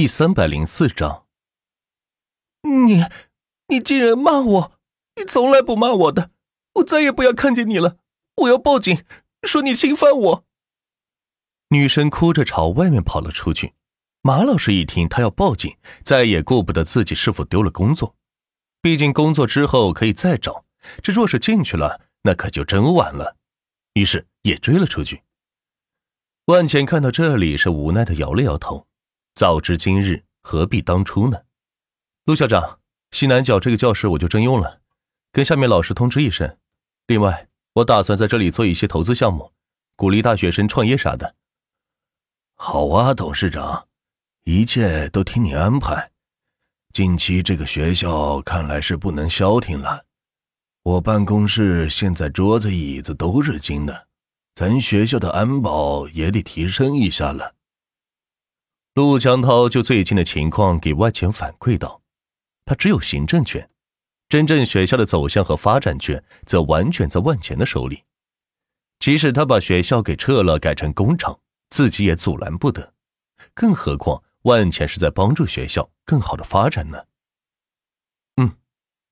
第三百零四章。你，你竟然骂我！你从来不骂我的，我再也不要看见你了！我要报警，说你侵犯我！女生哭着朝外面跑了出去。马老师一听她要报警，再也顾不得自己是否丢了工作。毕竟工作之后可以再找，这若是进去了，那可就真晚了。于是也追了出去。万茜看到这里，是无奈的摇了摇头。早知今日，何必当初呢？陆校长，西南角这个教室我就征用了，跟下面老师通知一声。另外，我打算在这里做一些投资项目，鼓励大学生创业啥的。好啊，董事长，一切都听你安排。近期这个学校看来是不能消停了，我办公室现在桌子椅子都是金的。咱学校的安保也得提升一下了。陆江涛就最近的情况给万钱反馈道：“他只有行政权，真正学校的走向和发展权则完全在万钱的手里。即使他把学校给撤了，改成工厂，自己也阻拦不得。更何况万钱是在帮助学校更好的发展呢。”嗯，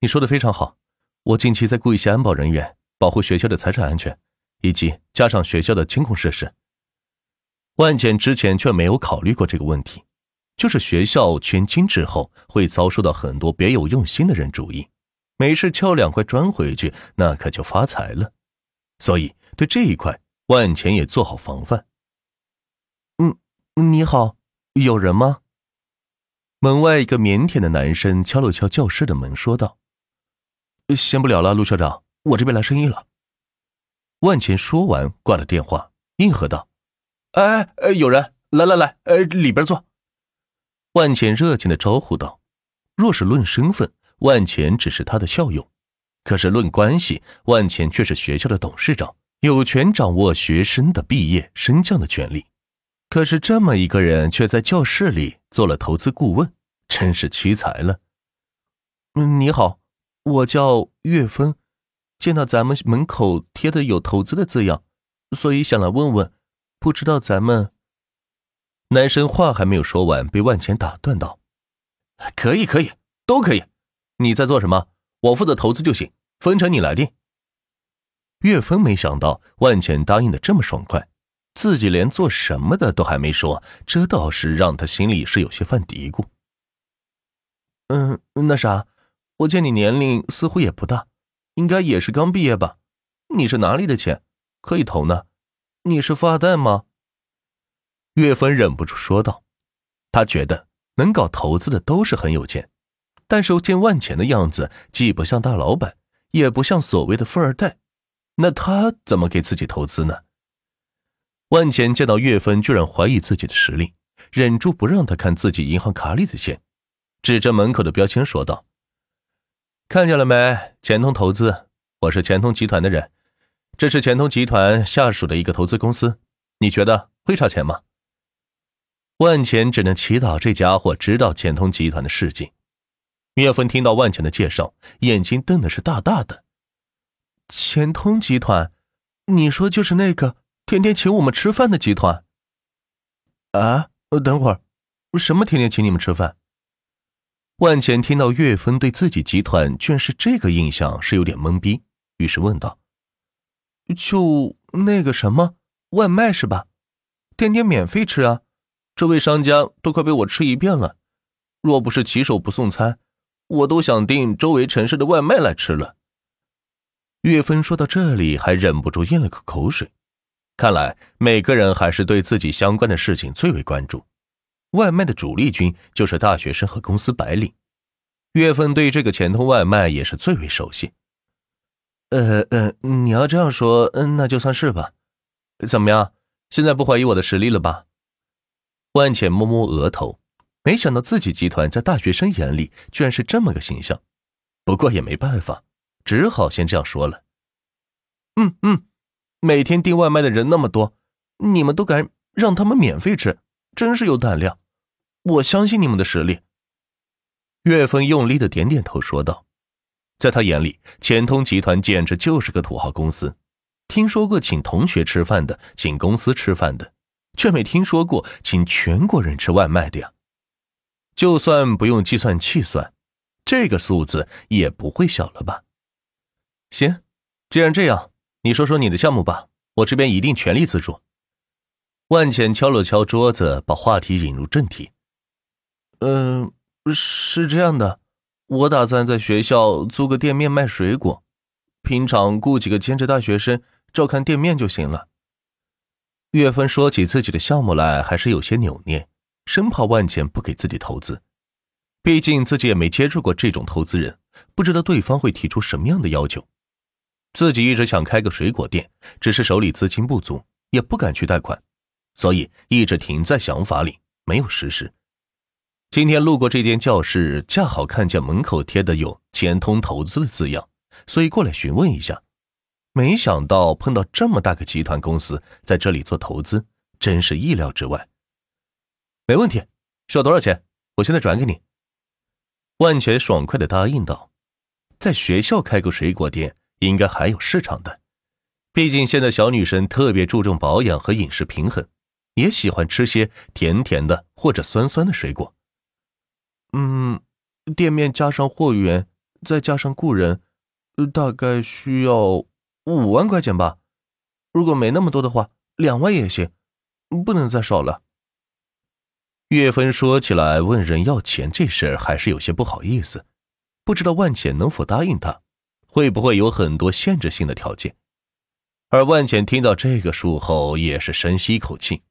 你说的非常好，我近期再雇一些安保人员，保护学校的财产安全。以及加上学校的监控设施，万简之前却没有考虑过这个问题，就是学校全清之后会遭受到很多别有用心的人注意，没事撬两块砖回去，那可就发财了。所以对这一块，万钱也做好防范。嗯，你好，有人吗？门外一个腼腆的男生敲了敲教室的门，说道：“先不聊了，陆校长，我这边来生意了。”万钱说完，挂了电话，应和道：“哎哎，有人来来来，呃，里边坐。”万钱热情的招呼道：“若是论身份，万钱只是他的校友；可是论关系，万钱却是学校的董事长，有权掌握学生的毕业升降的权利。可是这么一个人，却在教室里做了投资顾问，真是屈才了。”“嗯，你好，我叫岳峰。”见到咱们门口贴的有投资的字样，所以想来问问，不知道咱们。男生话还没有说完，被万钱打断道：“可以，可以，都可以。你在做什么？我负责投资就行，分成你来定。”岳峰没想到万钱答应的这么爽快，自己连做什么的都还没说，这倒是让他心里是有些犯嘀咕。嗯，那啥，我见你年龄似乎也不大。应该也是刚毕业吧？你是哪里的钱可以投呢？你是富二代吗？岳峰忍不住说道。他觉得能搞投资的都是很有钱，但是见万钱的样子，既不像大老板，也不像所谓的富二代，那他怎么给自己投资呢？万钱见到岳峰居然怀疑自己的实力，忍住不让他看自己银行卡里的钱，指着门口的标签说道。看见了没？钱通投资，我是钱通集团的人，这是钱通集团下属的一个投资公司。你觉得会差钱吗？万钱只能祈祷这家伙知道钱通集团的事情。岳峰听到万钱的介绍，眼睛瞪的是大大的。钱通集团，你说就是那个天天请我们吃饭的集团？啊？等会儿，什么天天请你们吃饭？万钱听到岳峰对自己集团居然是这个印象，是有点懵逼，于是问道：“就那个什么外卖是吧？天天免费吃啊！这位商家都快被我吃一遍了，若不是骑手不送餐，我都想订周围城市的外卖来吃了。”岳峰说到这里，还忍不住咽了口口水。看来每个人还是对自己相关的事情最为关注。外卖的主力军就是大学生和公司白领，岳峰对这个钱通外卖也是最为熟悉。呃呃，你要这样说，嗯，那就算是吧。怎么样，现在不怀疑我的实力了吧？万浅摸摸额头，没想到自己集团在大学生眼里居然是这么个形象。不过也没办法，只好先这样说了。嗯嗯，每天订外卖的人那么多，你们都敢让他们免费吃？真是有胆量，我相信你们的实力。岳峰用力的点点头，说道：“在他眼里，钱通集团简直就是个土豪公司。听说过请同学吃饭的，请公司吃饭的，却没听说过请全国人吃外卖的呀。”就算不用计算器算，这个数字也不会小了吧？行，既然这样，你说说你的项目吧，我这边一定全力资助。万浅敲了敲桌子，把话题引入正题。嗯，是这样的，我打算在学校租个店面卖水果，平常雇几个兼职大学生照看店面就行了。岳芬说起自己的项目来，还是有些扭捏，生怕万茜不给自己投资。毕竟自己也没接触过这种投资人，不知道对方会提出什么样的要求。自己一直想开个水果店，只是手里资金不足，也不敢去贷款。所以一直停在想法里，没有实施。今天路过这间教室，恰好看见门口贴的有“钱通投资”的字样，所以过来询问一下。没想到碰到这么大个集团公司在这里做投资，真是意料之外。没问题，需要多少钱？我现在转给你。万全爽快的答应道：“在学校开个水果店，应该还有市场的。毕竟现在小女生特别注重保养和饮食平衡。”也喜欢吃些甜甜的或者酸酸的水果。嗯，店面加上货源，再加上雇人，大概需要五万块钱吧。如果没那么多的话，两万也行，不能再少了。岳芬说起来问人要钱这事儿还是有些不好意思，不知道万浅能否答应他，会不会有很多限制性的条件。而万浅听到这个数后，也是深吸一口气。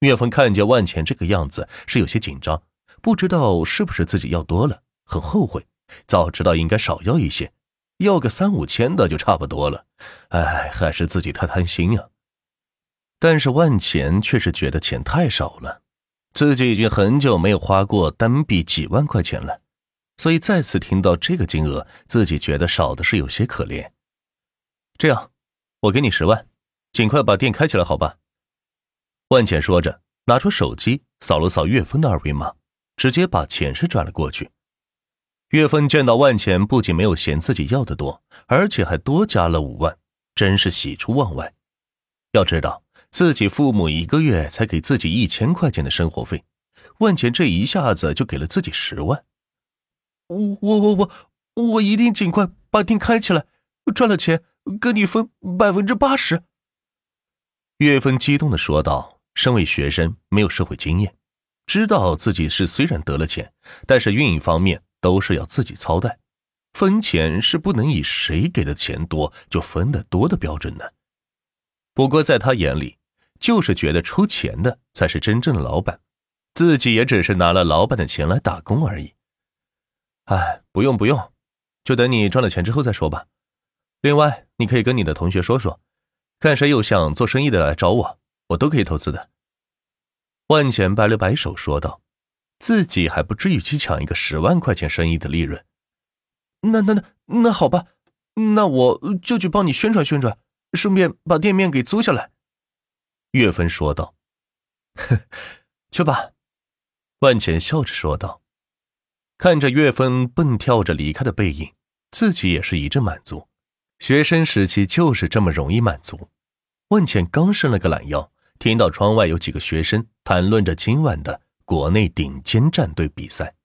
岳峰看见万钱这个样子，是有些紧张，不知道是不是自己要多了，很后悔。早知道应该少要一些，要个三五千的就差不多了。哎，还是自己太贪心呀。但是万钱却是觉得钱太少了，自己已经很久没有花过单笔几万块钱了，所以再次听到这个金额，自己觉得少的是有些可怜。这样，我给你十万，尽快把店开起来，好吧？万浅说着，拿出手机扫了扫岳峰的二维码，直接把钱是转了过去。岳峰见到万钱不仅没有嫌自己要的多，而且还多加了五万，真是喜出望外。要知道，自己父母一个月才给自己一千块钱的生活费，万钱这一下子就给了自己十万。我我我我我一定尽快把店开起来，赚了钱跟你分百分之八十。岳峰激动的说道。身为学生，没有社会经验，知道自己是虽然得了钱，但是运营方面都是要自己操办，分钱是不能以谁给的钱多就分的多的标准的。不过在他眼里，就是觉得出钱的才是真正的老板，自己也只是拿了老板的钱来打工而已。哎，不用不用，就等你赚了钱之后再说吧。另外，你可以跟你的同学说说，看谁有想做生意的来找我。我都可以投资的。万钱摆了摆手，说道：“自己还不至于去抢一个十万块钱生意的利润。”那那那那好吧，那我就去帮你宣传宣传，顺便把店面给租下来。”岳芬说道。“去吧。”万钱笑着说道。看着岳芬蹦跳着离开的背影，自己也是一阵满足。学生时期就是这么容易满足。万浅刚伸了个懒腰。听到窗外有几个学生谈论着今晚的国内顶尖战队比赛。